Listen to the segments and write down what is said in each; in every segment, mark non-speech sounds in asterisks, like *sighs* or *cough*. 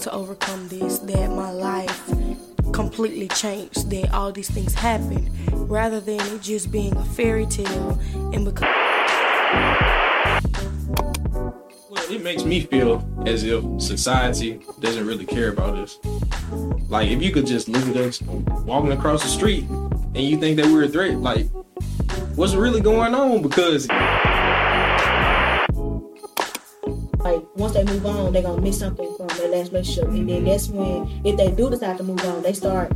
to overcome this, that my life completely changed, that all these things happened, rather than it just being a fairy tale and because. Well, it makes me feel as if society doesn't really care about us. Like, if you could just look at us walking across the street and you think that we're a threat, like, what's really going on? Because like once they move on, they're gonna miss something from their last relationship, and then that's when if they do decide to move on, they start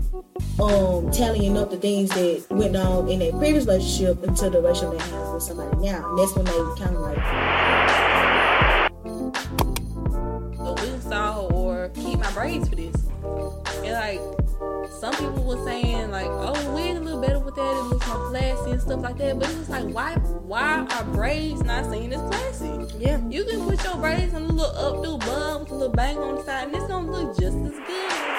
um tallying up the things that went on in their previous relationship into the relationship they have with somebody now, and that's when they kind of like a wig style or keep my braids for this. And like some people were saying like, oh, wig a little better with that, it looks more classy and stuff like that. But it's just like why why are braids not seen as classy? yeah. You can put your braids in a little updo bun with a little bang on the side and it's gonna look just as good.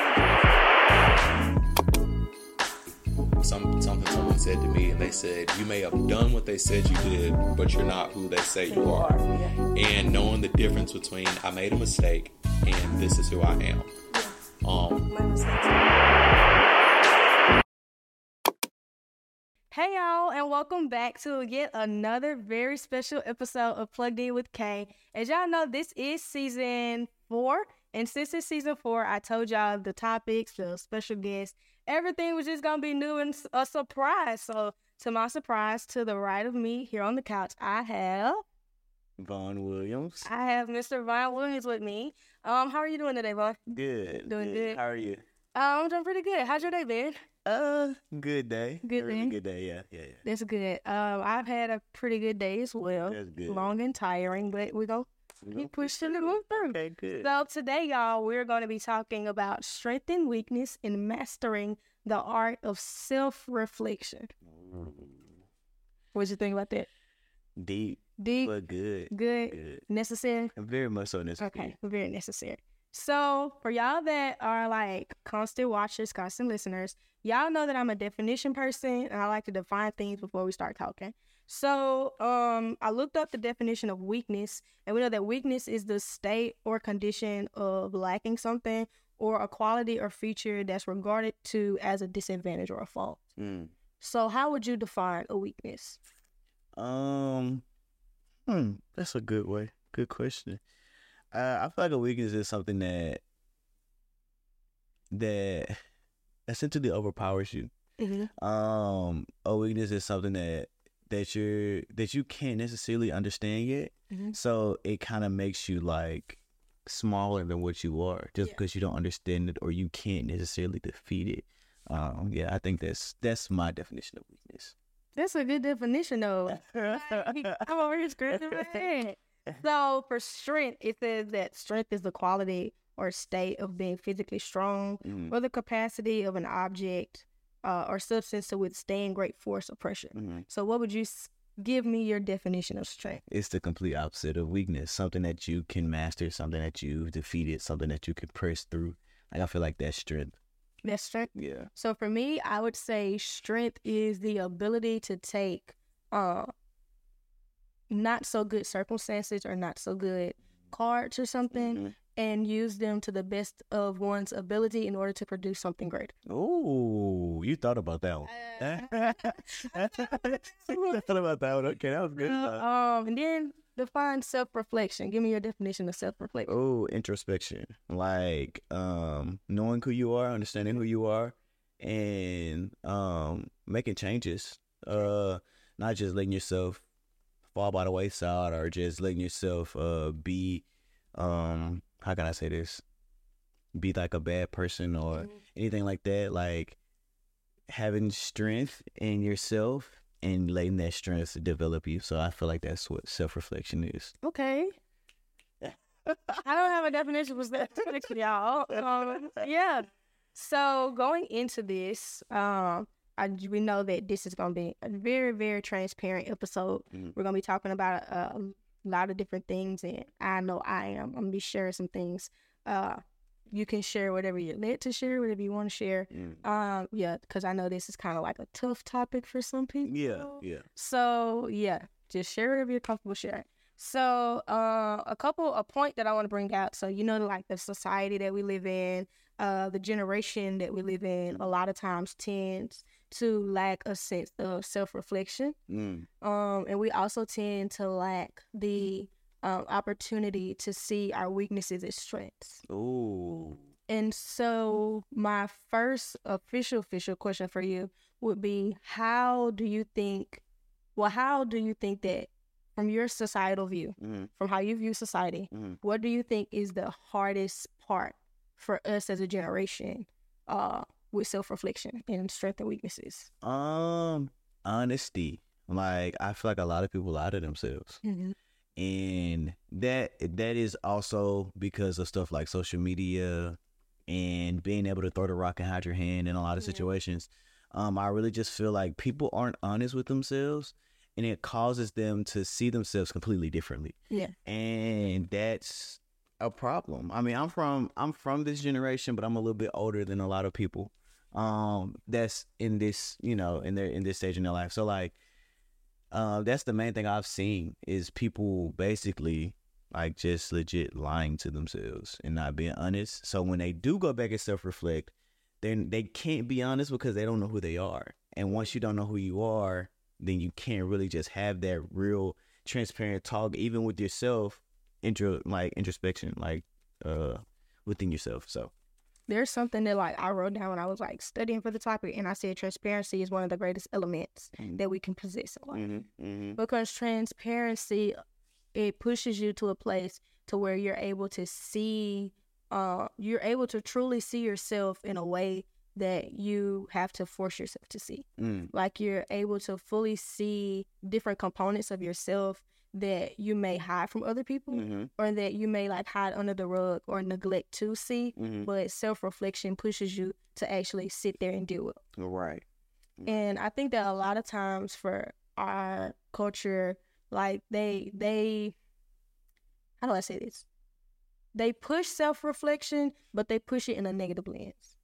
Some something someone said to me, and they said you may have done what they said you did, but you're not who they say you are. And knowing the difference between I made a mistake and this is who I am. Um, Hey y'all, and welcome back to yet another very special episode of Plugged In with Kay. As y'all know, this is season four, and since it's season four, I told y'all the topics, the special guests, everything was just gonna be new and a surprise. So, to my surprise, to the right of me here on the couch, I have Von Williams. I have Mr. Von Williams with me. Um, how are you doing today, Von? Good. Doing good. How are you? Um, I'm doing pretty good. How's your day been? Uh, good day. Good A really day? Good day. Yeah, yeah, yeah. That's good. Um, I've had a pretty good day as well. That's good. Long and tiring, but we go We keep gonna pushing and move through. Okay, good. So today, y'all, we're going to be talking about strength and weakness and mastering the art of self-reflection. What you think about that? Deep, Deep, but good. good, Good. necessary. Very much so necessary. Okay, very necessary. So, for y'all that are like constant watchers, constant listeners, y'all know that I'm a definition person and I like to define things before we start talking. So, um, I looked up the definition of weakness, and we know that weakness is the state or condition of lacking something or a quality or feature that's regarded to as a disadvantage or a fault. Mm. So, how would you define a weakness? Um, hmm, that's a good way. Good question. Uh, I feel like a weakness is something that that *laughs* essentially overpowers you. Mm-hmm. Um, a weakness is something that that you're that you can't necessarily understand yet. Mhm. So it kind of makes you like smaller than what you are, just Yeah. because you don't understand it or you can't necessarily defeat it. Um, yeah, I think that's that's my definition of weakness. That's a good definition, though. *laughs* *laughs* I'm over here scratching my head. *laughs* So for strength, it says that strength is the quality or state of being physically strong Mm, or the capacity of an object uh, or substance to withstand great force or pressure. mhm. So what would you s- give me your definition of strength? It's the complete opposite of weakness. Something that you can master, something that you've defeated, something that you can press through. Like I feel like that's strength. That's strength. Yeah. So for me, I would say strength is the ability to take uh not so good circumstances or not so good cards or something Mhm. and use them to the best of one's ability in order to produce something great. Oh, you thought about that one. *laughs* *laughs* you thought about that one. Okay, that was good. um and then define self-reflection. Give me your definition of self-reflection. Oh, introspection. Like um knowing who you are, understanding who you are, and um making changes. Uh not just letting yourself fall by the wayside or just letting yourself uh be um how can I say this? Be like a bad person or Mhm. anything like that. Like having strength in yourself and letting that strength develop you. So I feel like that's what self reflection is. Okay. I don't have a definition for self-reflection, y'all. Um, yeah. So going into this, um, I, we know that this is going to be a very, very transparent episode. Mhm. We're going to be talking about uh, a lot of different things, and I know I am. I'm going to be sharing some things. Uh, you can share whatever you're led to share, whatever you want to share. Mm. Um, yeah, because I know this is kind of like a tough topic for some people. Yeah, yeah. So yeah, just share whatever you're comfortable sharing. So, uh, a couple, a point that I want to bring out. So, you know, like the society that we live in, uh, the generation that we live in, a lot of times tends to lack a sense of self reflection. Mm. Um, and we also tend to lack the um, opportunity to see our weaknesses as strengths. Ooh. And so, my first official, official question for you would be How do you think, well, how do you think that from your societal view, Mhm. from how you view society, Mhm. what do you think is the hardest part for us as a generation uh, with self reflection and strength and weaknesses? Um, honesty. Like I feel like a lot of people lie to themselves, and that that is also because of stuff like social media and being able to throw the rock and hide your hand in a lot of Yeah. situations. Um, I really just feel like people aren't honest with themselves, and it causes them to see themselves completely differently. Yeah. and that's a problem. I mean, I'm from I'm from this generation, but I'm a little bit older than a lot of people. Um, that's in this, you know, in their in this stage in their life. So like, uh, that's the main thing I've seen is people basically like just legit lying to themselves and not being honest. So when they do go back and self reflect, then they can't be honest because they don't know who they are. And once you don't know who you are, then you can't really just have that real transparent talk, even with yourself, intro like introspection, like uh within yourself. So There's something that like I wrote down when I was like studying for the topic, and I said transparency is one of the greatest elements Mhm. that we can possess in life. mm-hmm, mm-hmm. because transparency it pushes you to a place to where you're able to see uh you're able to truly see yourself in a way that you have to force yourself to see mm, like you're able to fully see different components of yourself that you may hide from other people mm-hmm, or that you may like hide under the rug or neglect to see mm-hmm. but self-reflection pushes you to actually sit there and deal with right. and I think that a lot of times for our culture, like they they how do I say this? They push self reflection, but they push it in a negative lens.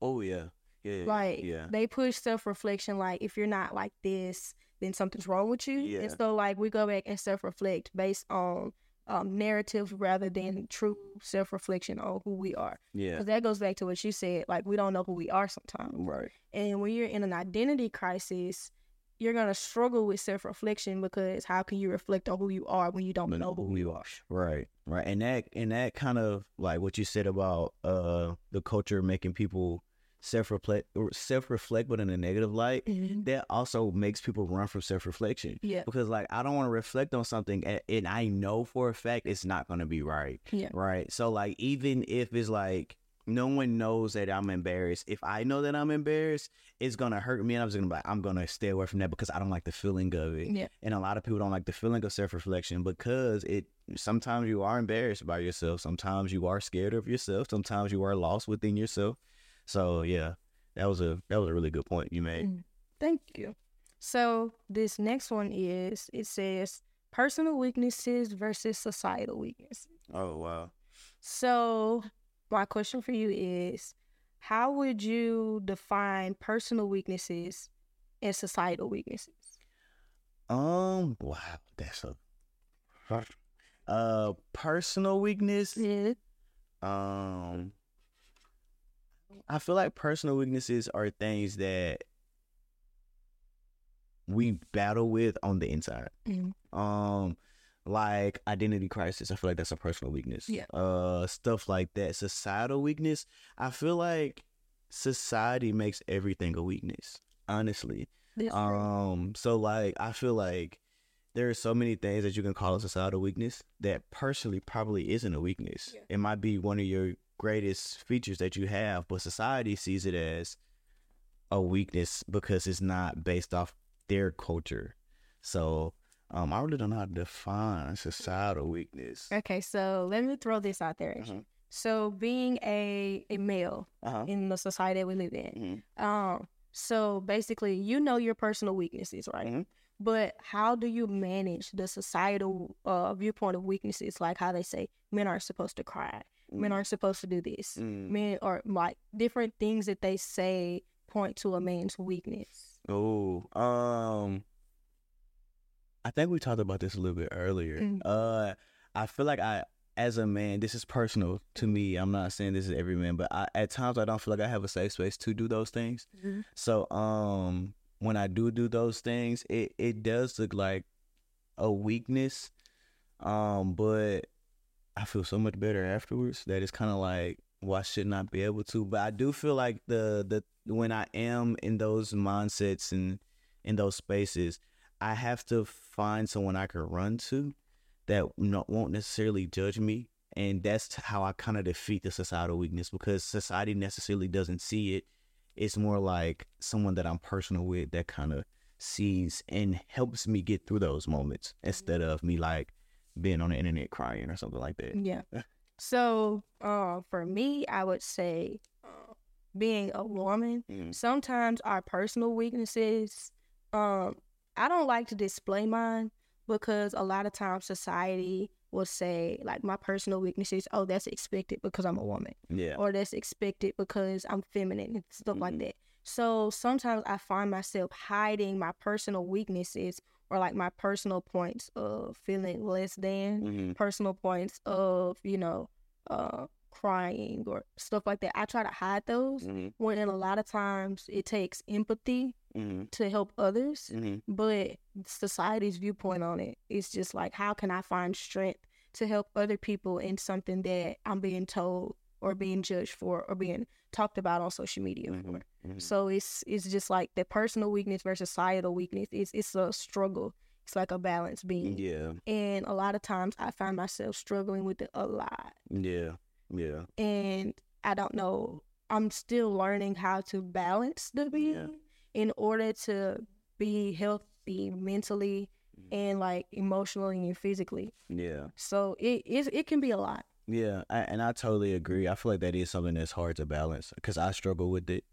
Oh yeah. Yeah. Like yeah. they push self reflection like if you're not like this, then something's wrong with you. Yeah. And so like we go back and self reflect based on um narratives rather than true self reflection on who we are. Yeah. Because that goes back to what you said, like we don't know who we are sometimes. Right. And when you're in an identity crisis, you're gonna struggle with self reflection because how can you reflect on who you are when you don't But know who you are? Right. Right. And that and that kind of like what you said about uh the culture making people self reflect or self reflect but in a negative light, mm-hmm. that also makes people run from self reflection. Yeah. Because like I don't want to reflect on something and, and I know for a fact it's not gonna be right. Yeah. Right. So like even if it's like no one knows that I'm embarrassed. If I know that I'm embarrassed, it's gonna hurt me and I'm just gonna be like, I'm gonna stay away from that because I don't like the feeling of it. Yeah. And a lot of people don't like the feeling of self reflection because it sometimes you are embarrassed by yourself. Sometimes you are scared of yourself. Sometimes you are lost within yourself. So yeah, that was a that was a really good point you made. Mm. Thank you. So this next one is it says personal weaknesses versus societal weaknesses. Oh wow. So my question for you is how would you define personal weaknesses and societal weaknesses? Um wow, that's a uh personal weakness. Yeah. Um, I feel like personal weaknesses are things that we battle with on the inside. Mhm. Um, like identity crisis. I feel like that's a personal weakness. Yeah. Uh, stuff like that. Societal weakness. I feel like society makes everything a weakness. Honestly. That's true. Um, so like I feel like there are so many things that you can call a societal weakness that personally probably isn't a weakness. Yeah. It might be one of your greatest features that you have, but society sees it as a weakness because it's not based off their culture. So um, I really don't know how to define societal weakness. Okay, so let me throw this out there. Mhm. So being a a male Uh-huh. in the society that we live in, Mhm. um, so basically you know your personal weaknesses, right? Mhm. But how do you manage the societal uh, viewpoint of weaknesses, like how they say men aren't supposed to cry, men aren't supposed to do this, Mm. men are like different things that they say point to a man's weakness. Oh, um, I think we talked about this a little bit earlier. Mm. Uh, I feel like I, as a man, this is personal to me. I'm not saying this is every man, but I, at times I don't feel like I have a safe space to do those things. Mhm. So, um, when I do do those things, it it does look like a weakness. Um, but I feel so much better afterwards that it's kind of like, why shouldn't be able to? But I do feel like the the when I am in those mindsets and in those spaces, I have to find someone I can run to that no, won't necessarily judge me. And that's how I kind of defeat the societal weakness because society necessarily doesn't see it. It's more like someone that I'm personal with that kind of sees and helps me get through those moments mm-hmm. instead of me like being on the internet crying or something like that. Yeah. *laughs* So, uh, for me, I would say, uh, being a woman, Mhm. sometimes our personal weaknesses, um, I don't like to display mine because a lot of times society will say, like, my personal weaknesses, oh, that's expected because I'm a woman, Yeah. or that's expected because I'm feminine and stuff like Mhm. that. So sometimes I find myself hiding my personal weaknesses or like my personal points of feeling less than hmm personal points of you know uh crying or stuff like that. I try to hide those hmm when a lot of times it takes empathy hmm to help others hmm but society's viewpoint on it is just like how can i find strength to help other people in something that i'm being told or being judged for or being talked about on social media Mhm. for Mhm. so it's it's just like the personal weakness versus societal weakness it's it's a struggle it's like a balance being Yeah. and a lot of times I find myself struggling with it a lot. Yeah. Yeah. And I don't know, I'm still learning how to balance the being in order to be healthy mentally and like emotionally and physically. Yeah. So it is it can be a lot. Yeah, I, and I totally agree. I feel like that is something that's hard to balance because I struggle with it.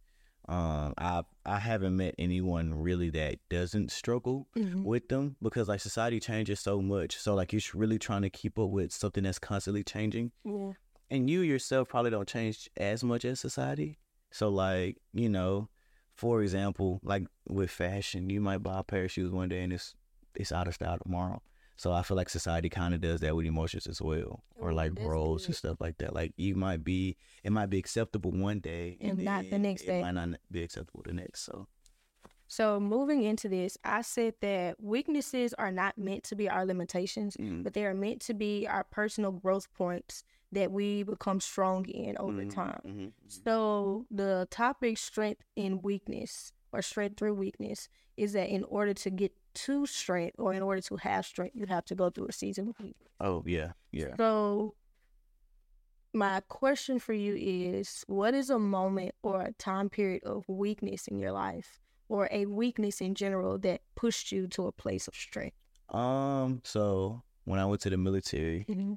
Um, I I haven't met anyone really that doesn't struggle with them because like society changes so much. So like you're really trying to keep up with something that's constantly changing, Yeah. and you yourself probably don't change as much as society. So like you know, for example, like with fashion, you might buy a pair of shoes one day and it's it's out of style tomorrow. So I feel like society kind of does that with emotions as well, or like roles and stuff like that. Like you might be, it might be acceptable one day And not the next it day. might not be acceptable the next. So So moving into this, I said that weaknesses are not meant to be our limitations, mm, but they are meant to be our personal growth points that we become strong in over mhm, time. mhm, So the topic strength in weakness or strength through weakness is that in order to get to strength or in order to have strength, you have to go through a season of weakness. Oh yeah, yeah. So my question for you is what is a moment or a time period of weakness in your life or a weakness in general that pushed you to a place of strength? Um, so when I went to the military, Mm-hmm.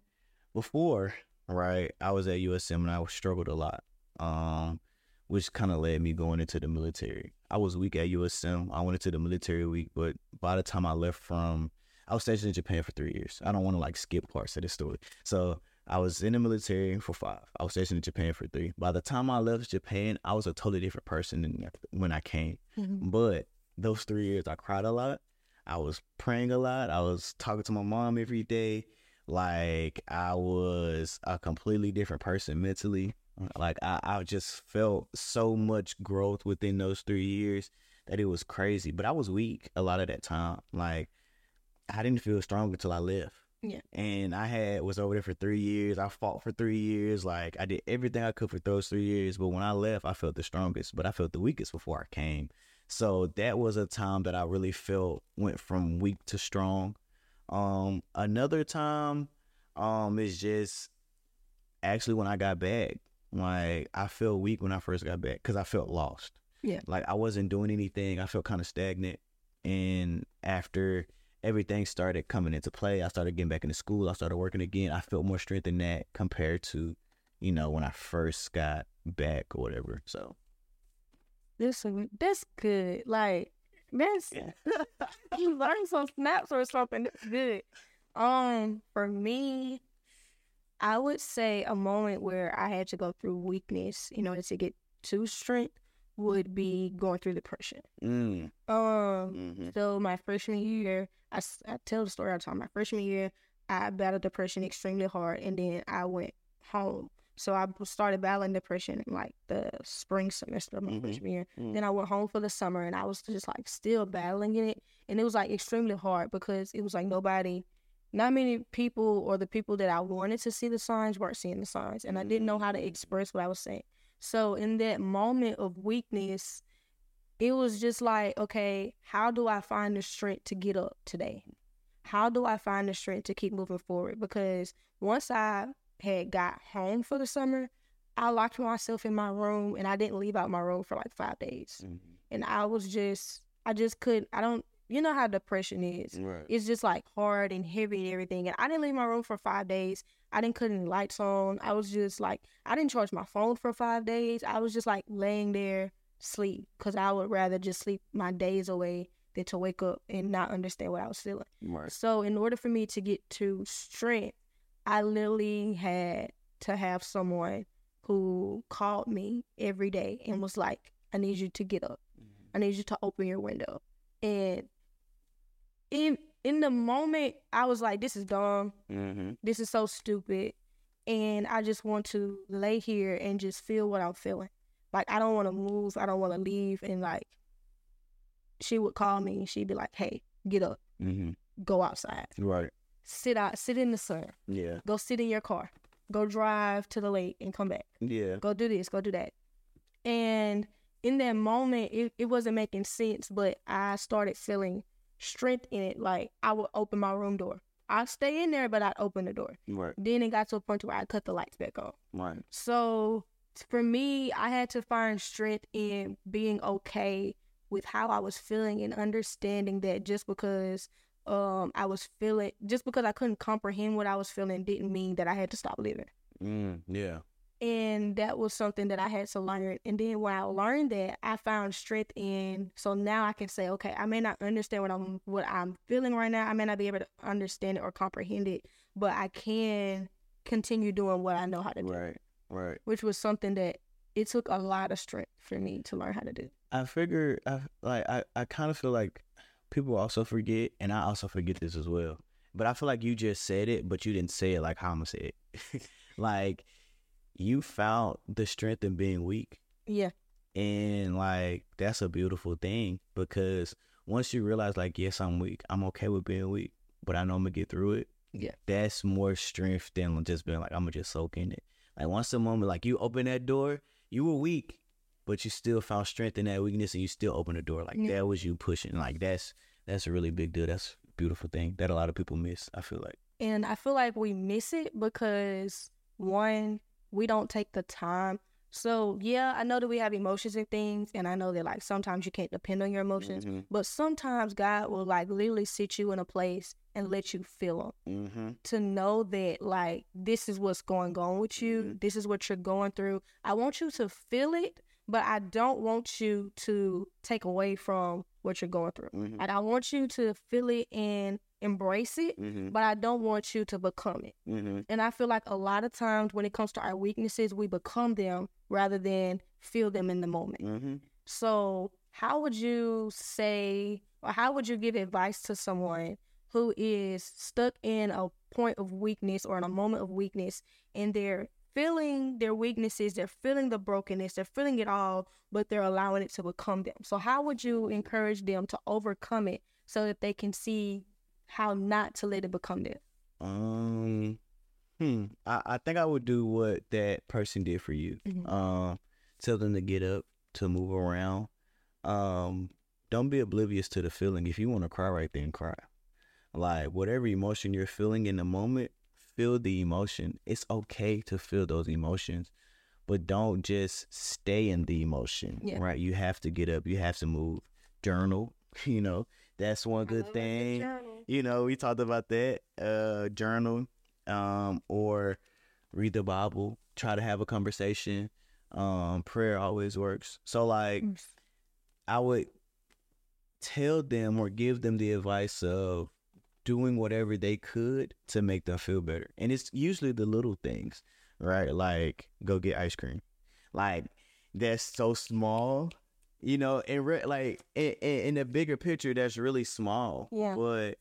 before, right, I was at USM and I struggled a lot. Um, which kind of led me going into the military. I was weak at USM. I went into the military week, but by the time I left from, I was stationed in Japan for three years. I don't want to like skip parts of this story. So I was in the military for five. I was stationed in Japan for three. By the time I left Japan, I was a totally different person than when I came. Mm-hmm. But those three years, I cried a lot. I was praying a lot. I was talking to my mom every day. Like I was a completely different person mentally. Like I, I just felt so much growth within those three years that it was crazy. But I was weak a lot of that time. Like I didn't feel strong until I left. Yeah. And I had was over there for three years. I fought for three years. Like I did everything I could for those three years. But when I left, I felt the strongest. But I felt the weakest before I came. So that was a time that I really felt went from weak to strong. Um, another time, um, is just actually when I got back. Like I felt weak when I first got back because I felt lost. Yeah. Like I wasn't doing anything. I felt kind of stagnant. And after everything started coming into play, I started getting back into school. I started working again. I felt more strength in that compared to, you know, when I first got back or whatever. So This that's good. Like that's *laughs* you learn some snaps or something. That's good. Um, for me, I would say a moment where I had to go through weakness in order to get to strength would be going through depression. Mm. Um, hmm so my freshman year, I, I tell the story all the time. My freshman year, I battled depression extremely hard, and then I went home. So I started battling depression in like the spring semester of my Mhm. freshman year. Mhm. Then I went home for the summer, and I was just like still battling it, and it was like extremely hard because it was like nobody, not many people, or the people that I wanted to see the signs weren't seeing the signs, and I didn't know how to express what I was saying. So in that moment of weakness, it was just like, okay, how do I find the strength to get up today? How do I find the strength to keep moving forward? Because once I had got home for the summer, I locked myself in my room and I didn't leave out my room for like five days. Mhm. And I was just, I just couldn't, I don't, you know how depression is. Right. It's just like hard and heavy and everything. And I didn't leave my room for five days. I didn't cut any lights on. I was just like, I didn't charge my phone for five days. I was just like laying there, sleep, because I would rather just sleep my days away than to wake up and not understand what I was feeling. Right. So, in order for me to get to strength, I literally had to have someone who called me every day and was like, I need you to get up. Mm-hmm. I need you to open your window. And in in the moment, I was like, this is dumb. Mm-hmm. This is so stupid. And I just want to lay here and just feel what I'm feeling. Like I don't want to move. I don't want to leave. And like she would call me and she'd be like, Hey, get up, Mm-hmm. go outside. Right. Sit out sit in the sun. Yeah. Go sit in your car. Go drive to the lake and come back. Yeah. Go do this, go do that. And in that moment it, it wasn't making sense, but I started feeling strength in it. Like I would open my room door. I'd stay in there, but I'd open the door. Right. Then it got to a point where I cut the lights back on. Right. So for me, I had to find strength in being okay with how I was feeling and understanding that just because um I was feeling just because I couldn't comprehend what I was feeling didn't mean that I had to stop living. Mm. Yeah. And that was something that I had to learn. And then when I learned that, I found strength in. So now I can say, okay, I may not understand what I'm what I'm feeling right now. I may not be able to understand it or comprehend it, but I can continue doing what I know how to do. Right. Right. Which was something that it took a lot of strength for me to learn how to do. I figure I like I, I kind of feel like people also forget, and I also forget this as well. But I feel like you just said it, but you didn't say it like how I'm gonna say it. like you found the strength in being weak, Yeah. and like that's a beautiful thing because once you realize like yes I'm weak, I'm okay with being weak, but I know I'm gonna get through it. Yeah. that's more strength than just being like I'm gonna just soak in it. Like once the moment like you open that door, you were weak, but you still found strength in that weakness and you still open the door. Like Yeah. that was you pushing. Like that's that's a really big deal. That's a beautiful thing that a lot of people miss. I feel like. And I feel like we miss it because one, we don't take the time. So yeah, I know that we have emotions and things, and I know that like sometimes you can't depend on your emotions, Mhm. but sometimes God will like literally sit you in a place and let you feel them Mm-hmm. to know that like this is what's going on with you, Mhm. this is what you're going through. I want you to feel it, but I don't want you to take away from what you're going through. Mm-hmm. And I want you to feel it and embrace it, Mm-hmm. but I don't want you to become it. Mm-hmm. And I feel like a lot of times when it comes to our weaknesses, we become them rather than feel them in the moment. Mm-hmm. So, how would you say, or how would you give advice to someone who is stuck in a point of weakness or in a moment of weakness and they're feeling their weaknesses, they're feeling the brokenness, they're feeling it all, but they're allowing it to become them? So, how would you encourage them to overcome it so that they can see how not to let it become them? Um, hmm. I, I think I would do what that person did for you. Mhm. Um, tell them to get up, to move around. Um, don't be oblivious to the feeling. If you want to cry right then, cry. Like whatever emotion you're feeling in the moment, feel the emotion. It's okay to feel those emotions, but don't just stay in the emotion. Yeah. Right? You have to get up. You have to move. Journal. *laughs* You know, that's one good thing. you know we talked about that uh journal um or read the bible try to have a conversation. Um prayer always works. So like Mm. i would tell them or give them the advice of doing whatever they could to make them feel better. And it's usually the little things right? Like go get ice cream. Like that's so small You know, in re- like in, in, the bigger picture, that's really small. Yeah. But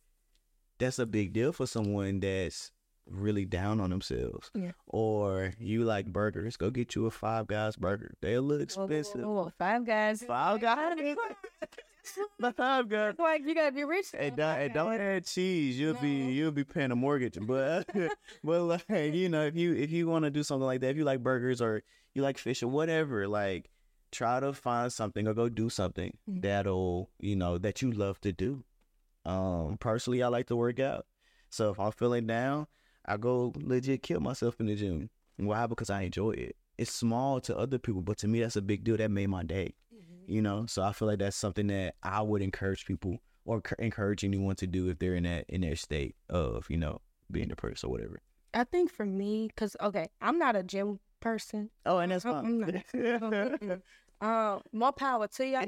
that's a big deal for someone that's really down on themselves. Yeah. Or you like burgers, go get you a Five Guys burger. They're a little Whoa, whoa, expensive. whoa, Five guys. Five Guys. *laughs* Five Guys. Like you gotta be rich. And don't, and don't add cheese. You'll be you'll be paying a mortgage. But *laughs* but like you know, if you if you want to do something like that, if you like burgers or you like fish or whatever, like try to find something or go do something Mhm. that'll you know that you love to do. Um, personally, I like to work out. So if I'm feeling down, I go legit kill myself in the gym. Why? Because I enjoy it. It's small to other people, but to me, that's a big deal. That made my day you know so i feel like that's something that i would encourage people or c- encourage anyone to do if they're in that in their state of you know being depressed or whatever I think for me, cause okay, I'm not a gym person. oh and that's I'm fine Um, more power to y'all.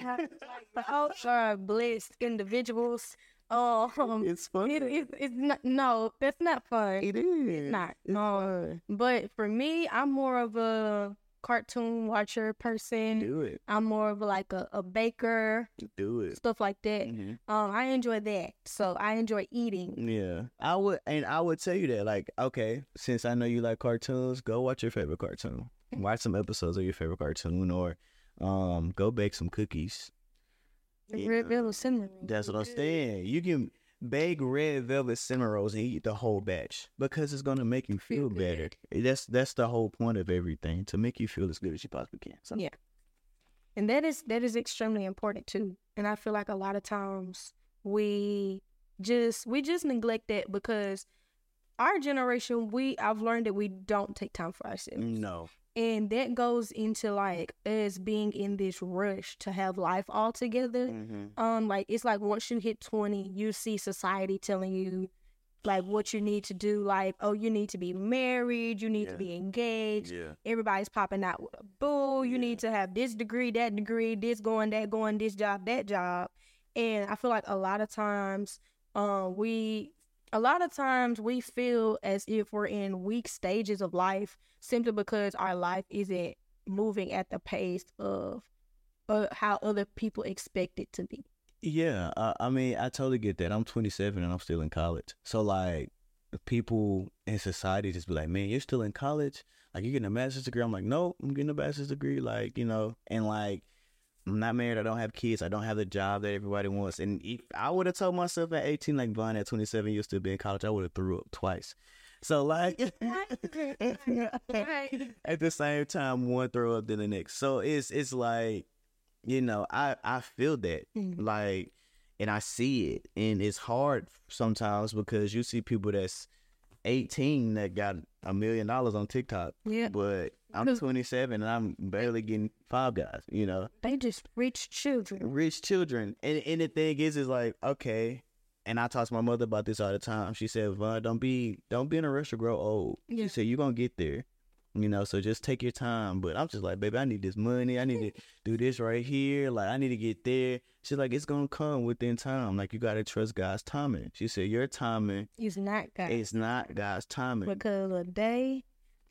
Like, those are blessed individuals. Um, it's fun it, it, it's not. No, that's not fun. it is not. it's Um. But for me, I'm more of a cartoon watcher person. do it I'm more of like a, a baker, do it stuff like that. Mhm. Um, I enjoy that. So I enjoy eating. yeah i would and i would tell you that like okay since i know you like cartoons go watch your favorite cartoon watch some episodes of your favorite cartoon or um go bake some cookies Yeah. Red Velvet Cinnamon. That's what I'm saying. You can bake red velvet cinnamon rolls and eat the whole batch because it's gonna make you feel Feel better. That's that's the whole point of everything to make you feel as good as you possibly can. So, Yeah. And that is that is extremely important too. And I feel like a lot of times we just we just neglect that because our generation we I've learned that we don't take time for ourselves. no, And that goes into like us being in this rush to have life all together. mm-hmm. Um like it's like once you hit 20, you see society telling you like what you need to do like oh you need to be married, you need to be engaged yeah, everybody's popping out with a boo. You need to have this degree, that degree, this going, that going, this job, that job. And I feel like a lot of times, um, we, a lot of times we feel as if we're in weak stages of life simply because our life isn't moving at the pace of uh, how other people expect it to be. yeah. Uh, I mean, I totally get that. I'm 27 and I'm still in college. So like, people in society just be like, "Man, you're still in college? Like, you're getting a master's degree?" I'm like, "No, I'm getting a bachelor's degree." Like, you know, and like. I'm not married. I don't have kids. I don't have the job that everybody wants. And if I would have told myself at 18, like Von at 27, you'll still be in college, I would have threw up twice. So like, *laughs* *laughs* at the same time, one throw up than the next. So it's it's like, you know, I I feel that Mhm. like, and I see it, and it's hard sometimes because you see people that's 18 that got a million dollars on TikTok, Yeah, but I'm 27 and I'm barely getting five guys. You know, they just rich children. rich children, and and the thing is, is like okay. And I talk to my mother about this all the time. She said, "Von, don't be don't be in a rush to grow old." Yeah. She said, "You're gonna get there." You know, so just take your time. But I'm just like, baby, I need this money. I need to do this right here. Like, I need to get there. She's like, it's gonna come within time. Like, you gotta trust God's timing. She said, your timing It's not God. is not God's timing. because a day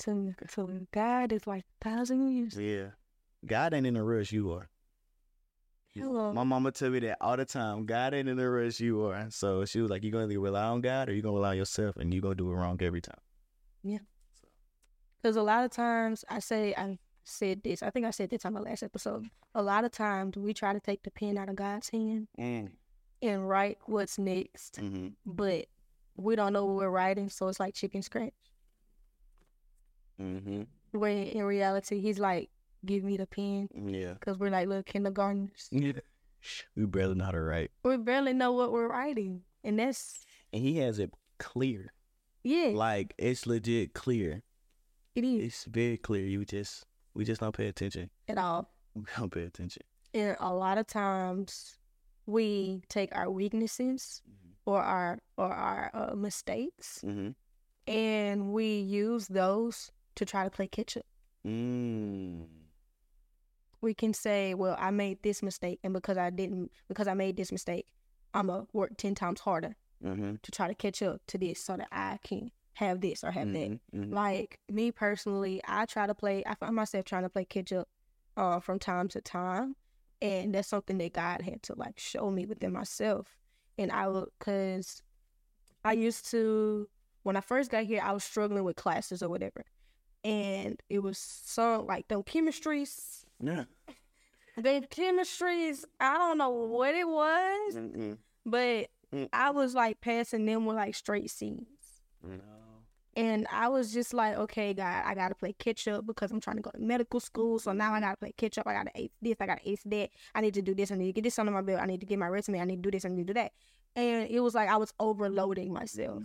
to to God is like a thousand years. Yeah, God ain't in a rush. You are. Hello. My mama tell me that all the time. God ain't in a rush. You are. So she was like, you gonna rely on God or you gonna rely on yourself, and you gonna do it wrong every time. Yeah. Because a lot of times I say I said this. I think I said this on my last episode. A lot of times we try to take the pen out of God's hand Mm. and write what's next, hmm but we don't know what we're writing, so it's like chicken scratch. Hmm When in reality, He's like, "Give me the pen," Yeah. because we're like little kindergartners. Yeah. We barely know how to write, We barely know what we're writing, and that's and he has it clear. yeah, Like it's legit clear. it is It's very clear. You just we just don't pay attention. at all. *laughs* We don't pay attention. And a lot of times we take our weaknesses or our or our uh, mistakes Mm-hmm. and we use those to try to play catch up. Mm. We can say, "Well, I made this mistake, and because I didn't, because I made this mistake, I'm gonna work ten times harder Mm-hmm. to try to catch up to this, so that I can have this or have that." Mm-hmm. Like me personally, I try to play. I find myself trying to play catch up uh, from time to time, and that's something that God had to like show me within myself. And I would, cause I used to when I first got here, I was struggling with classes or whatever, and it was some like them chemistries. Yeah. The chemistries, I don't know what it was, Mm-mm. but Mm. I was like passing them with like straight C's. No. And I was just like, okay, God, I gotta play catch up because I'm trying to go to medical school. So now I gotta play catch up. I gotta ace this, I gotta ace that. I need to do this. I need to get this under my belt. I need to get my resume. I need to do this. I need to do that. And it was like I was overloading myself.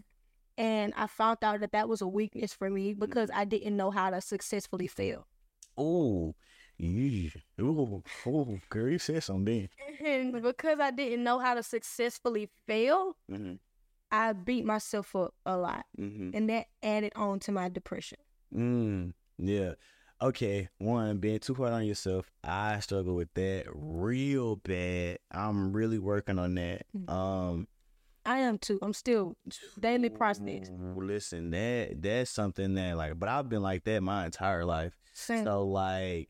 And I found out that that was a weakness for me because I didn't know how to successfully fail. Oh, yeah. Ooh, oh, girl, you said something. *laughs* And because I didn't know how to successfully fail, Mm-hmm. I beat myself up a lot. Mm-hmm. And that added on to my depression. Mm, yeah. Okay. One, being too hard on yourself. I struggle with that real bad. I'm really working on that. Mhm. Um, I am too. I'm still daily process. Listen, that that's something that like, but I've been like that my entire life. Same. So like,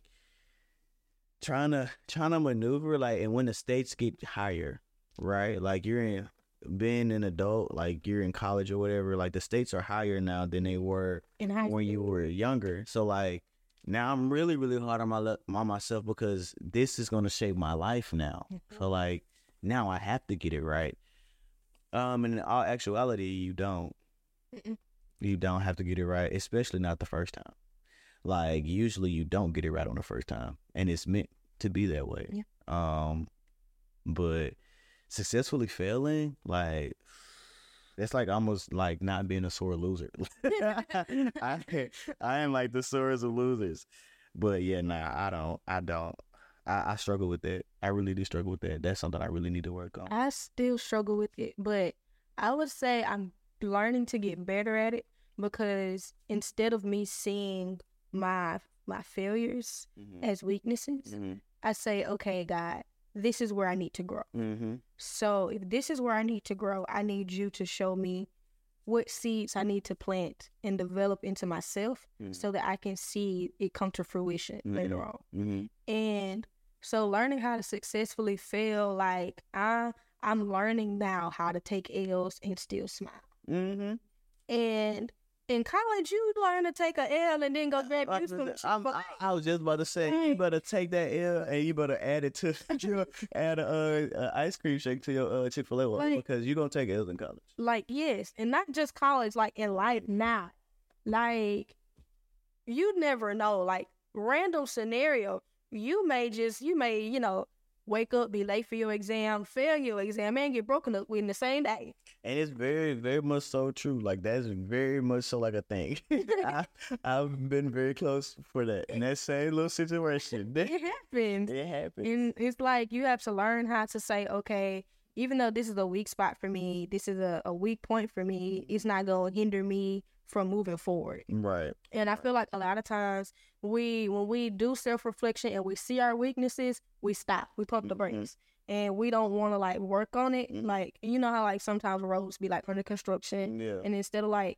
trying to trying to maneuver like, and when the stakes get higher, right? Like you're in being an adult, like you're in college or whatever. Like the stakes are higher now than they were in high when you were younger. So like now I'm really really hard on my le- on myself because this is gonna shape my life now. So like now I have to get it right. Um, and in all actuality, you don't. Mm-mm. You don't have to get it right, especially not the first time. Like usually you don't get it right on the first time, and it's meant to be that way. Yeah. Um, but successfully failing, like that's like almost like not being a sore loser. *laughs* I I am like the sorest of losers. But yeah, nah, I don't. I don't. I, I struggle with that. I really do struggle with that. That's something I really need to work on. I still struggle with it, but I would say I'm learning to get better at it because instead of me seeing my my failures Mm-hmm. as weaknesses, Mm-hmm. I say, okay, God, this is where I need to grow. Mm-hmm. So if this is where I need to grow, I need you to show me what seeds I need to plant and develop into myself Mhm. so that I can see it come to fruition later on. Mm-hmm. And so learning how to successfully fail, like I I'm learning now how to take L's and still smile. Mm-hmm. And in college, you learn to take a L and then go *laughs* grab you some I, I was just about to say, you better take that L and you better add it to *laughs* your *laughs* add a, uh, a ice cream shake to your uh, Chick Fil A one Like- because you're gonna take L's in college. like yes, and not just college, like in life now. Like you never know. Like random scenario, you may just you may you know wake up, be late for your exam, fail your exam, and get broken up with in the same day. And it's very, very much so true. Like that's very much so like a thing. *laughs* *laughs* I, I've been very close for that in that same little situation. *laughs* It happens. It happened. And it's like you have to learn how to say, okay, even though this is a weak spot for me, this is a, a weak point for me, it's not going to hinder me from moving forward. Right. And I feel like a lot of times we, when we do self reflection and we see our weaknesses, we stop, we pump the Mhm. brakes. And we don't want to like work on it. Mhm. Like, you know how like sometimes roads be like under construction. Yeah. And instead of like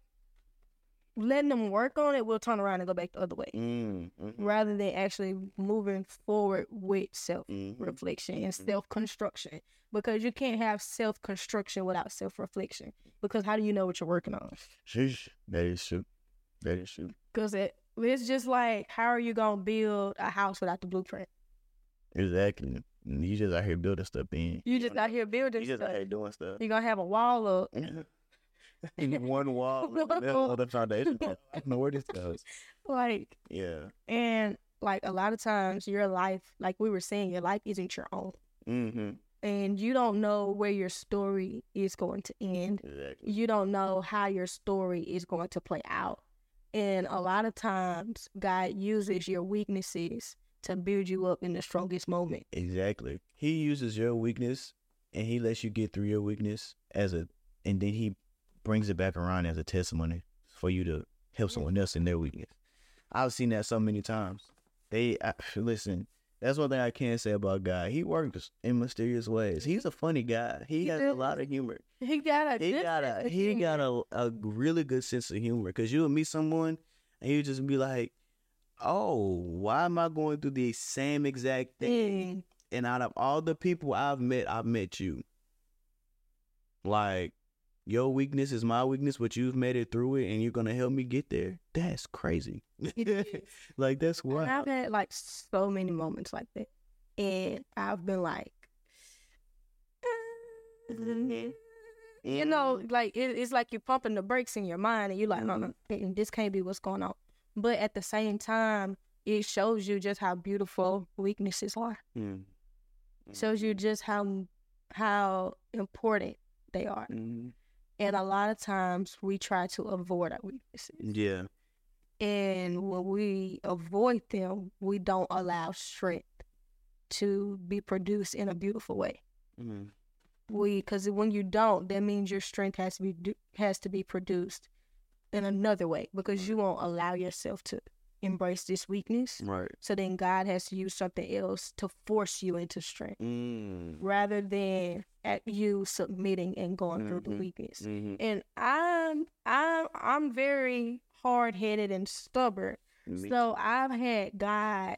letting them work on it, we'll turn around and go back the other way Mm, mhm, rather than actually moving forward with self mhm. reflection and Mhm. self construction because you can't have self construction without self reflection. Because how do you know what you're working on? Sheesh. That is true. That is true. Because it, it's just like, how are you going to build a house without the blueprint? Exactly. You just out here building stuff in. You just out here building You just out here doing stuff. You're going to have a wall up. *laughs* In one wall, the other foundation. I don't know where this goes. *laughs* Like, Yeah. and like a lot of times your life, like we were saying, your life isn't your own. Mm-hmm. And you don't know where your story is going to end. Exactly. you don't know how your story is going to play out. And a lot of times, God uses your weaknesses to build you up in the strongest moment. Exactly. He uses your weakness and he lets you get through your weakness as a, and then he brings it back around as a testimony for you to help someone else in their weakness. I've seen that so many times. They I, *sighs* listen. That's one thing I can say about God. He works in mysterious ways. He's a funny guy. He He has a lot of humor. He got a He got a he got a, a really good sense of humor. Cause you would meet someone and you just be like, "Oh, why am I going through the same exact thing?" Mm, And out of all the people I've met, I've met you. Like your weakness is my weakness, but you've made it through it, and you're gonna help me get there. That's crazy. *laughs* like that's what. I've had like so many moments like that, and I've been like, you know, like it, it's like you're pumping the brakes in your mind, and you're like, no, no, this can't be what's going on. But at the same time, it shows you just how beautiful weaknesses are. Mm. Shows you just how how important they are. Mhm. And a lot of times we try to avoid our weaknesses. Yeah. And when we avoid them, we don't allow strength to be produced in a beautiful way. Mhm. We, because when you don't, that means your strength has to be do- has to be produced in another way because you won't allow yourself to embrace this weakness. Right. So then God has to use something else to force you into strength Mm. rather than at you submitting and going through the Mhm. weakness. Mhm. And I'm I'm I'm very hard headed and stubborn. Me So I've had God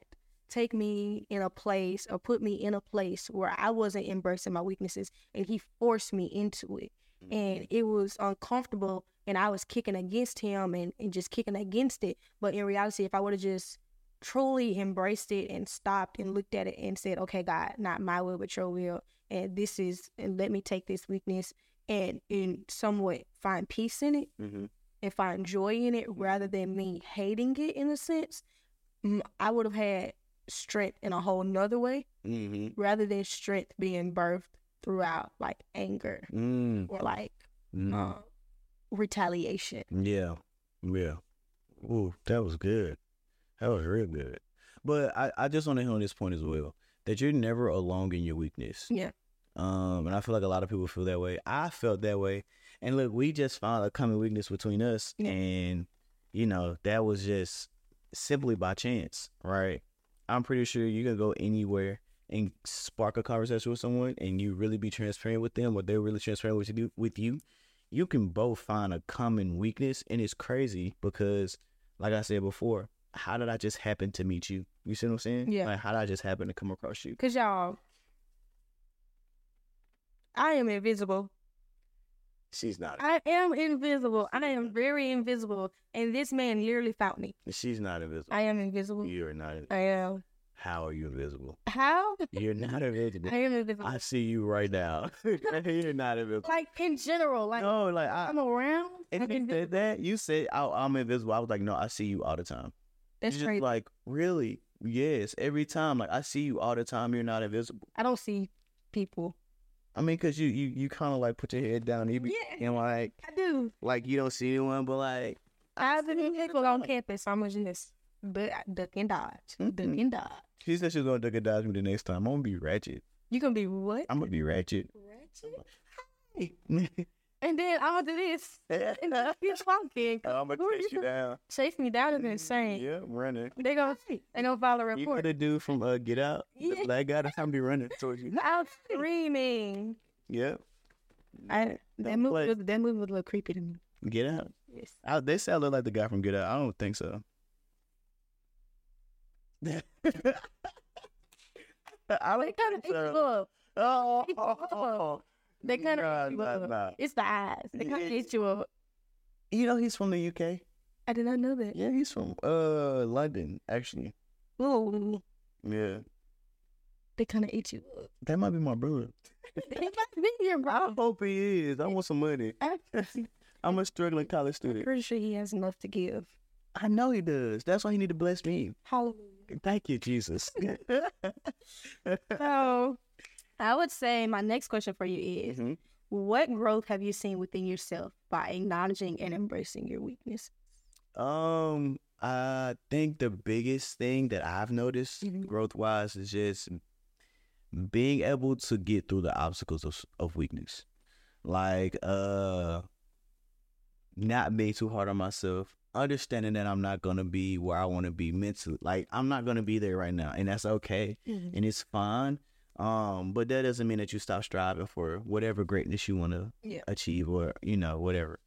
take me in a place or put me in a place where I wasn't embracing my weaknesses and he forced me into it. Mm-hmm. And it was uncomfortable and I was kicking against him and, and just kicking against it. But in reality, if I would have just truly embraced it and stopped and looked at it and said, Okay, God, not my will but your will and this is and let me take this weakness and in somewhat find peace in it Mhm. and find joy in it rather than me hating it in a sense, mm, I would have had strength in a whole nother way Mhm. rather than strength being birthed throughout like anger Mm. or like Mm. uh, retaliation. Yeah. Yeah. Ooh, that was good. That was real good. But I, I just want to hit on this point as well. That you're never alone in your weakness. Yeah. Um, and I feel like a lot of people feel that way. I felt that way. And look, we just found a common weakness between us. Yeah. And, you know, that was just simply by chance, right? I'm pretty sure you can go anywhere and spark a conversation with someone and you really be transparent with them or they're really transparent with you with you. You can both find a common weakness and it's crazy because like I said before, how did I just happen to meet you? You see what I'm saying? Yeah. Like how did I just happen to come across you? Cause y'all, I am invisible. She's not I am invisible. I am very invisible. And this man literally found me. she's not invisible. I am invisible. You're not. invisible. I am. How are you invisible? How? You're not invisible. I am invisible. I see you right now. *laughs* You're not invisible. like in general, like no, like I. I'm around. And you said that. You said I, I'm invisible. I was like, no, I see you all the time. That's You're just crazy. like, really? Yes, every time. Like I see you all the time. You're not invisible. I don't see people. I mean, cause you you you kind of like put your head down. You be Yeah. and like I do. like you don't see anyone, but like I've been people on campus. I'm just but duck and dodge, duck Mhm. and dodge. she said she was gonna duck and dodge me the next time. I'm gonna be ratchet. You gonna be what? I'm gonna be ratchet. ratchet. *laughs* And then I'll do this. And then *laughs* you walking. I'm gonna chase you down. Chase me down is insane. Yeah, running. They gonna they gonna file a report. You know the dude from uh, Get Out? *laughs* Yeah. The black guy that's gonna be running towards you. *laughs* I'm screaming. Yeah. I that movie play. was that movie was a little creepy to me. Get Out. Yes. I, they say I look like the guy from Get Out. I don't think so. I They don't kind of think so. Oh, Eat you up. They kind of Nah, eat you nah, up. nah. It's the eyes. They kind of eat you up. You know he's from the UK. I did not know that. Yeah, he's from uh London, actually. Ooh, Yeah, they kind of eat you up. that might be my brother. *laughs* He might be your brother. I hope he is. I want some money. *laughs* I'm I'm a struggling college student. pretty sure he has enough to give. I know he does. That's why he need to bless me. Hallelujah. Thank you, Jesus. *laughs* So, I would say my next question for you is Mhm. what growth have you seen within yourself by acknowledging and embracing your weakness? Um, I think the biggest thing that I've noticed Mhm. growth wise is just being able to get through the obstacles of, of weakness. Like uh not being too hard on myself, understanding that I'm not gonna be where I wanna be mentally. Like I'm not gonna be there right now and that's okay and it's fine. Um, but that doesn't mean that you stop striving for whatever greatness you wanna Yeah. achieve or, you know, whatever.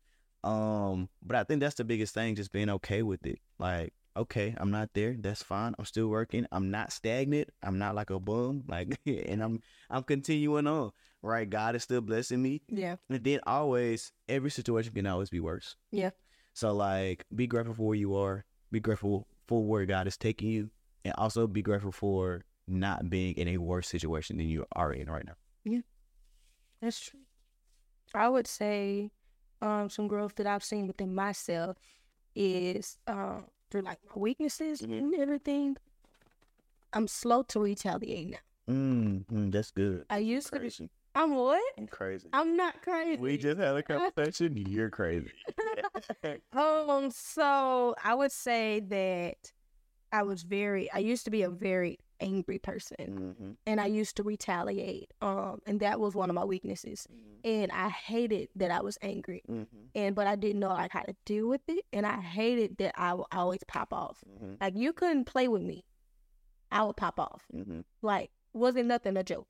Um, but I think that's the biggest thing, just being okay with it. Like okay, I'm not there. That's fine. I'm still working. I'm not stagnant. I'm not like a bum. *laughs* Like, and I'm I'm continuing on. Right, God is still blessing me. Yeah. And then always, every situation can always be worse. Yeah. So like, be grateful for where you are. Be grateful for where God is taking you, and also be grateful for not being in a worse situation than you are in right now. Yeah, that's true. I would say um, some growth that I've seen within myself is um, through like my weaknesses Mhm. and everything. I'm slow to retaliate now. Mm, mm, that's good. I used to be. I'm what? I'm crazy. I'm not crazy. We just had a *laughs* conversation. You're crazy. *laughs* um. So I would say that I was very. I used to be a very angry person. mm-hmm. and I used to retaliate. Um, and that was one of my weaknesses. And I hated that I was angry, Mm-hmm. and but I didn't know like how to deal with it. And I hated that I would always pop off. Mm-hmm. Like you couldn't play with me, I would pop off. Mm-hmm. Like wasn't nothing a joke.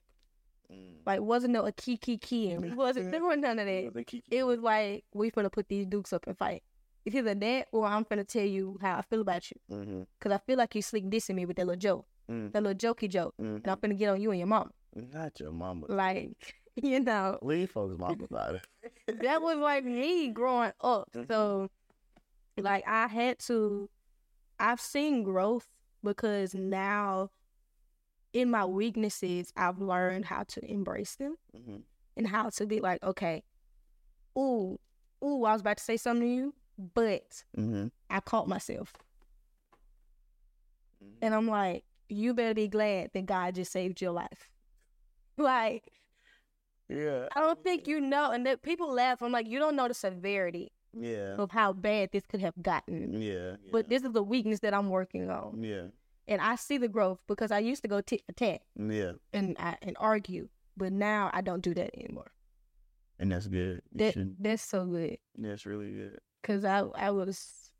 Like wasn't no a key key key and wasn't doing none of that. It was like we finna put these dukes up and fight. It's either that or I'm finna tell you how I feel about you. Mm-hmm. Cause I feel like you slick dissing me with that little joke, Mm. that little jokey joke, and I'm finna get on you and your mom. Not your mama. Like *laughs* you know, Leave folks' mama about it. *laughs* that was like me growing up. So, like, I had to, I've seen growth because now in my weaknesses, I've learned how to embrace them Mm-hmm. and how to be like, okay, ooh, ooh, I was about to say something to you, but Mm-hmm. I caught myself. And I'm like, you better be glad that God just saved your life. *laughs* Like, Yeah. I don't think you know, and that people laugh. I'm like, you don't know the severity Yeah. of how bad this could have gotten. Yeah. But this is the weakness that I'm working on, Yeah. and I see the growth because I used to go tit for tat Yeah. and I, and argue, but now I don't do that anymore. And that's good. You That that's so good That's really good. because I I was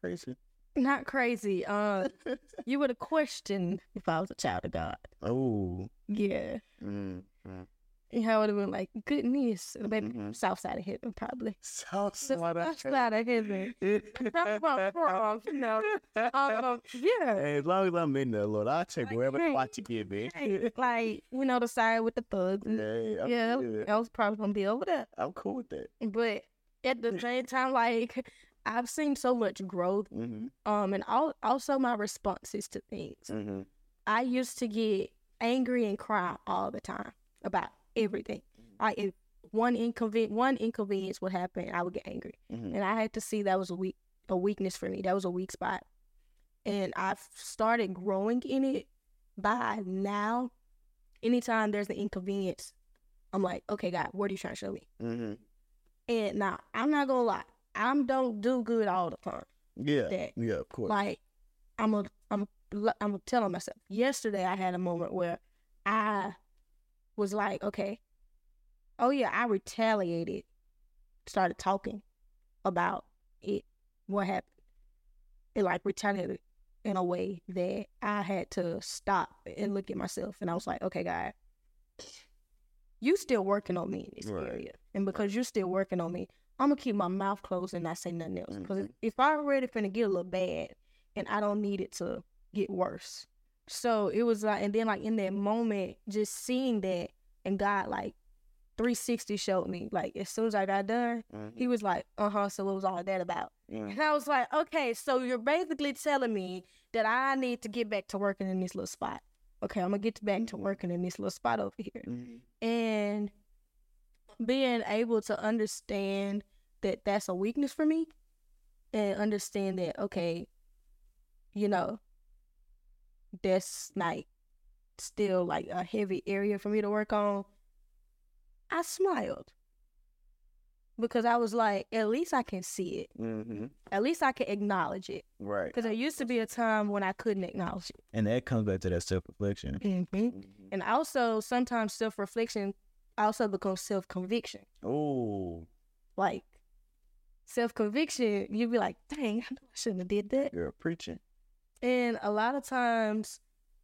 Crazy. Not crazy. Uh, *laughs* you would have questioned if I was a child of God. Oh. Yeah, Mm. mm. and I would have been like, goodness, maybe Mhm. south side of heaven probably. South side south side of heaven. That's where I'm from, you know. Um, yeah. Hey, as *laughs* long as I'm in there, Lord, I'll take wherever Hey. spot you give me. Hey, *laughs* like you know the side with the thugs. and- Hey, I'm, yeah. I was probably gonna be over there. I'm cool with that. But at the same time, like I've seen so much growth. Mm-hmm. Um, and al- also my responses to things. Mm-hmm. I used to get angry and cry all the time about everything. Like if one inconven one inconvenience would happen, I would get angry, Mhm. and I had to see that was a weak a weakness for me. That was a weak spot, and I've started growing in it. By now, anytime there's an inconvenience, I'm like, okay, God, what are you trying to show me? Mm-hmm. And now I'm not gonna lie, I am don't do good all the time. Yeah. That. Yeah, of course. Like I'm a I'm I'm telling myself. Yesterday I had a moment where I was like, okay, oh yeah, I retaliated, started talking about it, what happened. It like retaliated in a way that I had to stop and look at myself, and I was like, okay, God, you still working on me in this Right. area, and because you're still working on me, I'm gonna keep my mouth closed and not say nothing else. Because Mhm. if I already finna get a little bad, and I don't need it to get worse. So it was like, and then like in that moment, just seeing that, and God like 360 showed me, like as soon as I got done, Mhm. he was like, uh huh. So what was all that about? And I was like, okay, so you're basically telling me that I need to get back to working in this little spot. Okay, I'm gonna get back to working in this little spot over here Mhm. and being able to understand that that's a weakness for me and understand that okay you know that's like still like a heavy area for me to work on i smiled because i was like at least i can see it Mhm. at least i can acknowledge it Right. because there used to be a time when i couldn't acknowledge it And that comes back to that self reflection. mm-hmm. and also sometimes self-reflection also becomes self-conviction Oh, like self conviction, you'd be like, dang, I I shouldn't have did that. you're preaching. And a lot of times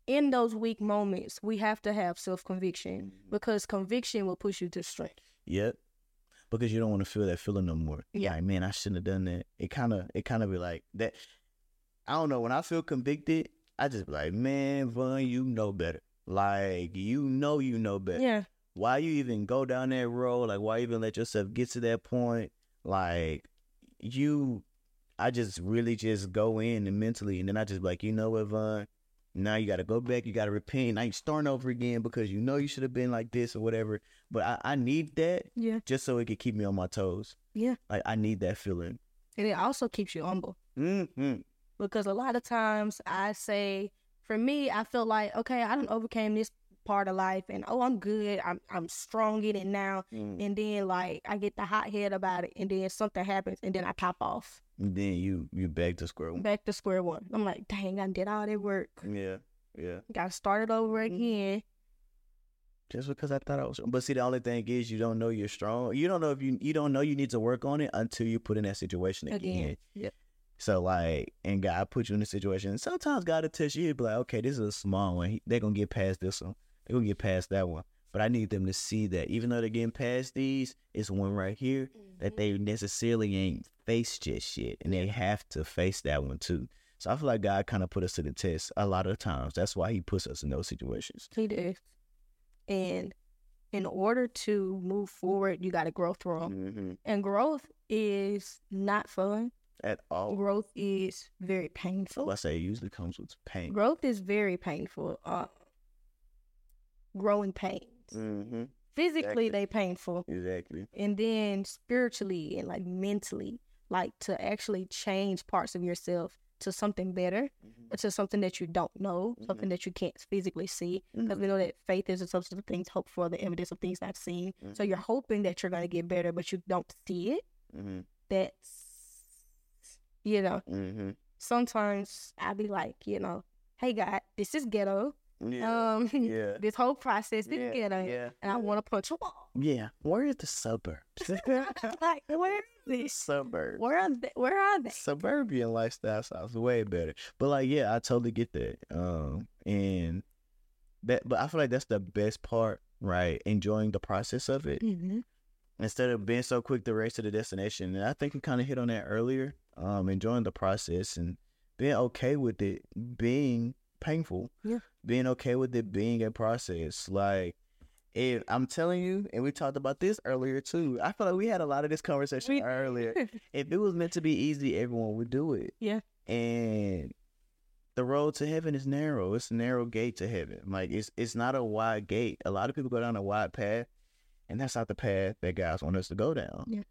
in those weak moments, we have to have self conviction Mhm. because conviction will push you to strength. Yep. Because you don't want to feel that feeling no more. Yeah. Like, man, I shouldn't have done that. It kind of, it kind of be like that. I don't know when I feel convicted, I just be like, man, Von, you know better. Like you know, you know better. Yeah. Why you even go down that road? Like why even let yourself get to that point? Like you, I just really just go in and mentally, and then I just be like, you know what, Von. Now you got to go back. You got to repent. Now you starting over again because you know you should have been like this or whatever. But I, I need that Yeah. just so it can keep me on my toes. Yeah. Like I need that feeling. And it also keeps you humble. Mm-hmm. because a lot of times I say, for me, I feel like okay, I done overcame this part of life, and oh, I'm good. I'm I'm strong in it now. Mm. And then like I get the hot head about it, and then something happens, and then I pop off And then you you back to square one. back to square one. I'm like, dang, I did all that work. Yeah, yeah. Got started over again. Just because I thought I was, but see, the only thing is you don't know you're strong. You don't know if you you don't know you need to work on it until you put in that situation again. Again. Yep. So like, and God put you in a situation. And sometimes God will touch you. He'll be like, okay, this is a small one. They're gonna get past this one. They're gonna get past that one. But I need them to see that even though they're getting past these, it's one right here that they necessarily ain't faced just yet, and they have to face that one too. So I feel like God kind of put us to the test a lot of times. That's why He puts us in those situations. He did. And in order to move forward, you got to grow through 'em. Mm-hmm. And growth is not fun. At all. Growth is very painful. I say it usually comes with pain. Growth is very painful. Uh, growing pains. Mm-hmm. Physically, Exactly. they painful, Exactly. and then spiritually and like mentally, like to actually change parts of yourself to something better, Mm-hmm. or to something that you don't know, something that you can't physically see. Mm-hmm. Because we know that faith is a substance of things hoped for, the evidence of things not seen. Mm-hmm. So you're hoping that you're gonna get better, but you don't see it. Mm-hmm. That's you know. Mm-hmm. Sometimes I be like, you know, hey God, this is ghetto. Yeah. Um, *laughs* Yeah. this whole process is Yeah, ghetto, yeah, and I want to punch a wall. yeah. Where is the suburbs? *laughs* like, where is *laughs* this? suburbs. Where are they? Where are they? Suburban lifestyle sounds way better. But like, yeah, I totally get that. Um, and that, but I feel like that's the best part, right? Enjoying the process of it Mm-hmm. instead of being so quick to race to the destination. And I think we kind of hit on that earlier. Um, enjoying the process and being okay with it being painful. Yeah. Being okay with it being a process. Like, if I'm telling you, and we talked about this earlier too. I feel like we had a lot of this conversation We- earlier. *laughs* if it was meant to be easy, everyone would do it. Yeah. And the road to heaven is narrow. It's a narrow gate to heaven. Like it's it's not a wide gate. A lot of people go down a wide path, and that's not the path that God want us to go down. Yeah.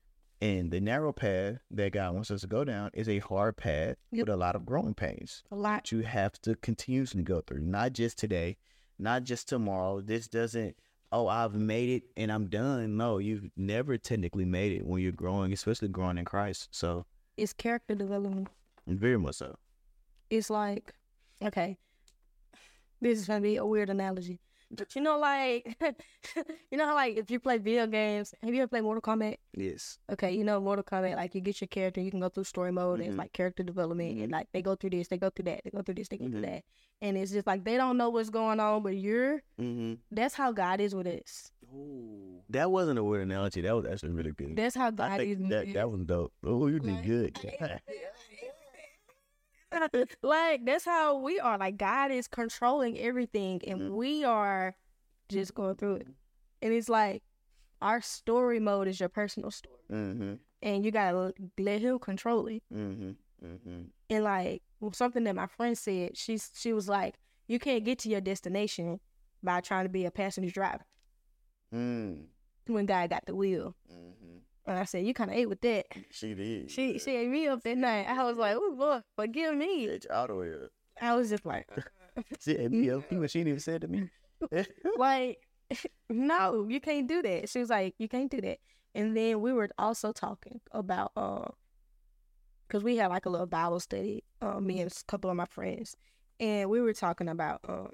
And the narrow path that God wants us to go down is a hard path Yep. with a lot of growing pains A lot. that you have to continuously go through. Not just today, not just tomorrow. This doesn't. Oh, I've made it and I'm done. No, you've never technically made it when you're growing, especially growing in Christ. So It's character development. very much so. It's like, okay, this is gonna be a weird analogy, but you know, like, *laughs* you know how like if you play video games, have you ever played Mortal Kombat? Yes. Okay, you know Mortal Kombat, like you get your character, you can go through story mode, and Mhm. it's like character development, and like they go through this, they go through that, they go through this, they go Mhm. through that, and it's just like they don't know what's going on, but you're. Mm-hmm. That's how God is with us. Ooh, that wasn't a weird analogy. That was actually really good. That's how God I is. think with that that was dope. Oh, you did Like- good. *laughs* *laughs* like that's how we are. Like God is controlling everything, and Mhm. we are just going through it. And it's like our story mode is your personal story, mm-hmm. and you gotta let Him control it. Mm-hmm. Mm-hmm. And like something that my friend said, she's she was like, you can't get to your destination by trying to be a passenger driver Mm. when God got the wheel. Mm-hmm. And I said, you kind of ate with that. She did. She she ate me up that night. I was like, oh Lord, forgive me. Bitch, all the way up. I was just like, *laughs* She ate me up. Even she didn't even say it to me. *laughs* like *laughs* no you can't do that she was like you can't do that and then we were also talking about uh because we had like a little bible study uh, me and a couple of my friends and we were talking about um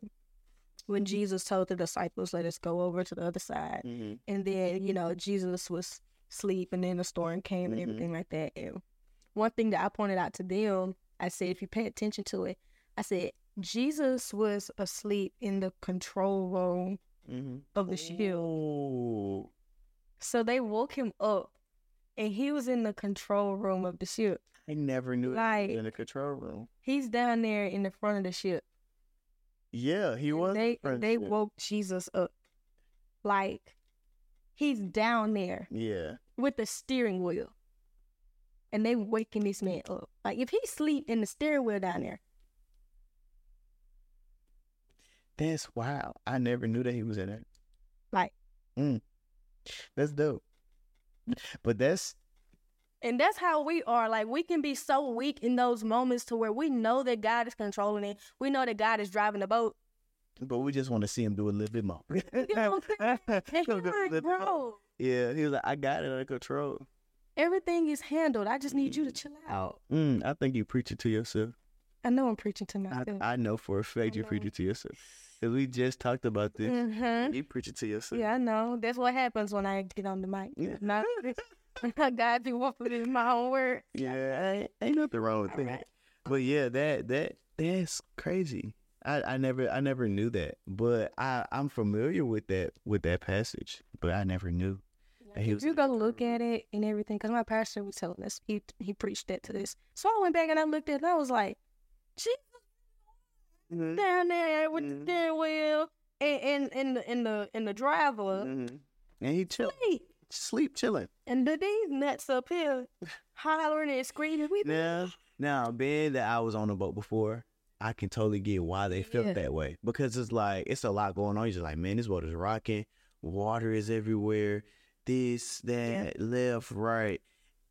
when jesus told the disciples let us go over to the other side mm-hmm. and then you know jesus was asleep and then the storm came and Mhm. everything like that and one thing that i pointed out to them i said if you pay attention to it i said jesus was asleep in the control room Mm-hmm. of the ship Oh. so they woke him up and he was in the control room of the ship I never knew Like- he was in the control room. He's down there in the front of the ship. Yeah, he was. They in they woke Jesus up. Like he's down there Yeah. With the steering wheel. And they waking this man up. Like if he sleep in the steering wheel down there, That's wild. I never knew that he was in it. like Mm. That's dope. But that's and that's how we are. Like we can be so weak in those moments to where we know that God is controlling it. We know that God is driving the boat. but we just want to see him do a little bit more. You know what I'm saying? And Go you're do a like, little bit more. bro, *laughs* Yeah, he was like, I got it under control. everything is handled. I just need you to chill out. Mm, I think you preach it to yourself. I know I'm preaching to I, myself. I know for a fact you're know. preaching to yourself. Because we just talked about this. hmm You preaching to yourself. Yeah, I know. That's what happens when I get on the mic. Yeah. Not *laughs* God be walking in my own word. Yeah, ain't, ain't nothing wrong with that. Alright. But yeah, that that that's crazy. I, I never I never knew that, but I I'm familiar with that with that passage, but I never knew. That he If was you go look at it and everything, because my pastor was telling us, he he preached that to this. So I went back and I looked at it and I was like, Jesus Mhm, down there with Mhm. the steering wheel and in and the in the, in the driver mhm. and he chill sleep. sleep chilling. And the these nuts up here *laughs* hollering and screaming. We Now now being that I was on the boat before, I can totally get why they felt Yeah. that way because it's like it's a lot going on. You're just like, man, this boat is rocking, water is everywhere, this that left right,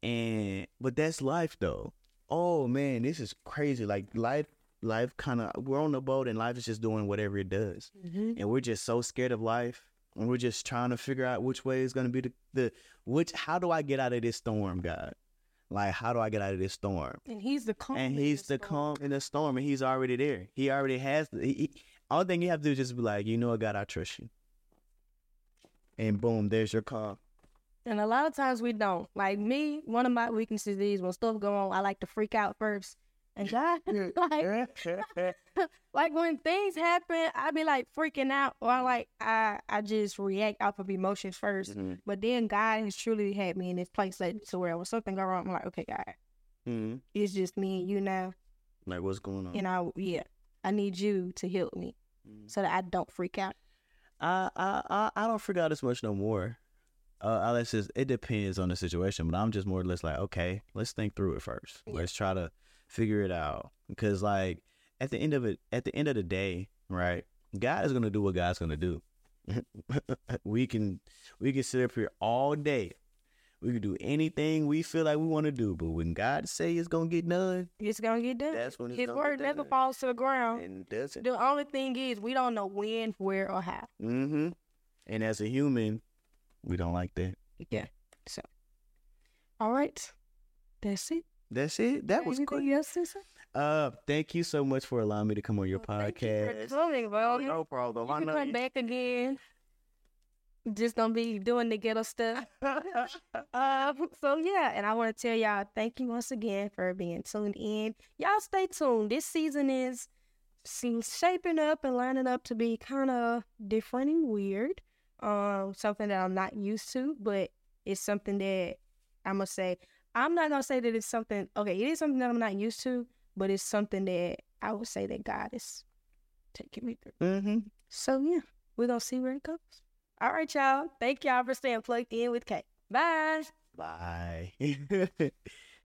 and but that's life though. Oh man, this is crazy. Like life, life kind of we're on the boat and life is just doing whatever it does, Mhm. and we're just so scared of life. And we're just trying to figure out which way is going to be the, the which how do I get out of this storm, God? Like how do I get out of this storm? And he's the calm. and he's the storm. calm in the storm, and he's already there. He already has. The, he, he- all thing you have to do is just be like, you know what, God, I trust you. And boom, there's your calm. And a lot of times we don't. Like me, one of my weaknesses is when stuff go on, I like to freak out first. And God, *laughs* like, *laughs* like when things happen, I be like freaking out, or I like I, I just react off of emotions 1st Mhm. But then God has truly had me in this place like to where when something go wrong, I'm like, okay, God, Mhm. it's just me and you now, Like what's going on? and I, yeah, I need you to help me Mhm. so that I don't freak out. I, I I I don't freak out as much no more. Uh, unless it's, it depends on the situation, but I'm just more or less like, okay, let's think through it first. Let's try to figure it out because, like, at the end of it, at the end of the day, right? God is gonna do what God's gonna do. *laughs* we can we can sit up here all day. We can do anything we feel like we want to do, but when God say it's gonna get done, It's gonna get done. that's when His word never falls to the ground. And does it? The only thing is we don't know when, where, or how. Mm-hmm. And as a human, we don't like that. Yeah. So, all right, that's it. That's it. That was Anything quick. else to? Uh, thank you so much for allowing me to come on your Thank you for podcast. coming, bro. No problem. I can know come you- back again. Just gonna be doing the ghetto stuff. Uh, *laughs* so yeah, and I want to tell y'all thank you once again for being tuned in. Y'all stay tuned. This season is seems shaping up and lining up to be kind of different and weird. Um, something that I'm not used to, but it's something that I'm gonna say. I'm not gonna say that it's something. Okay, it is something that I'm not used to, but it's something that I would say that God is taking me through. mm-hmm. So yeah, we're gonna see where it goes. All right, y'all. Thank y'all for staying plugged in with Kate. Bye. Bye. *laughs*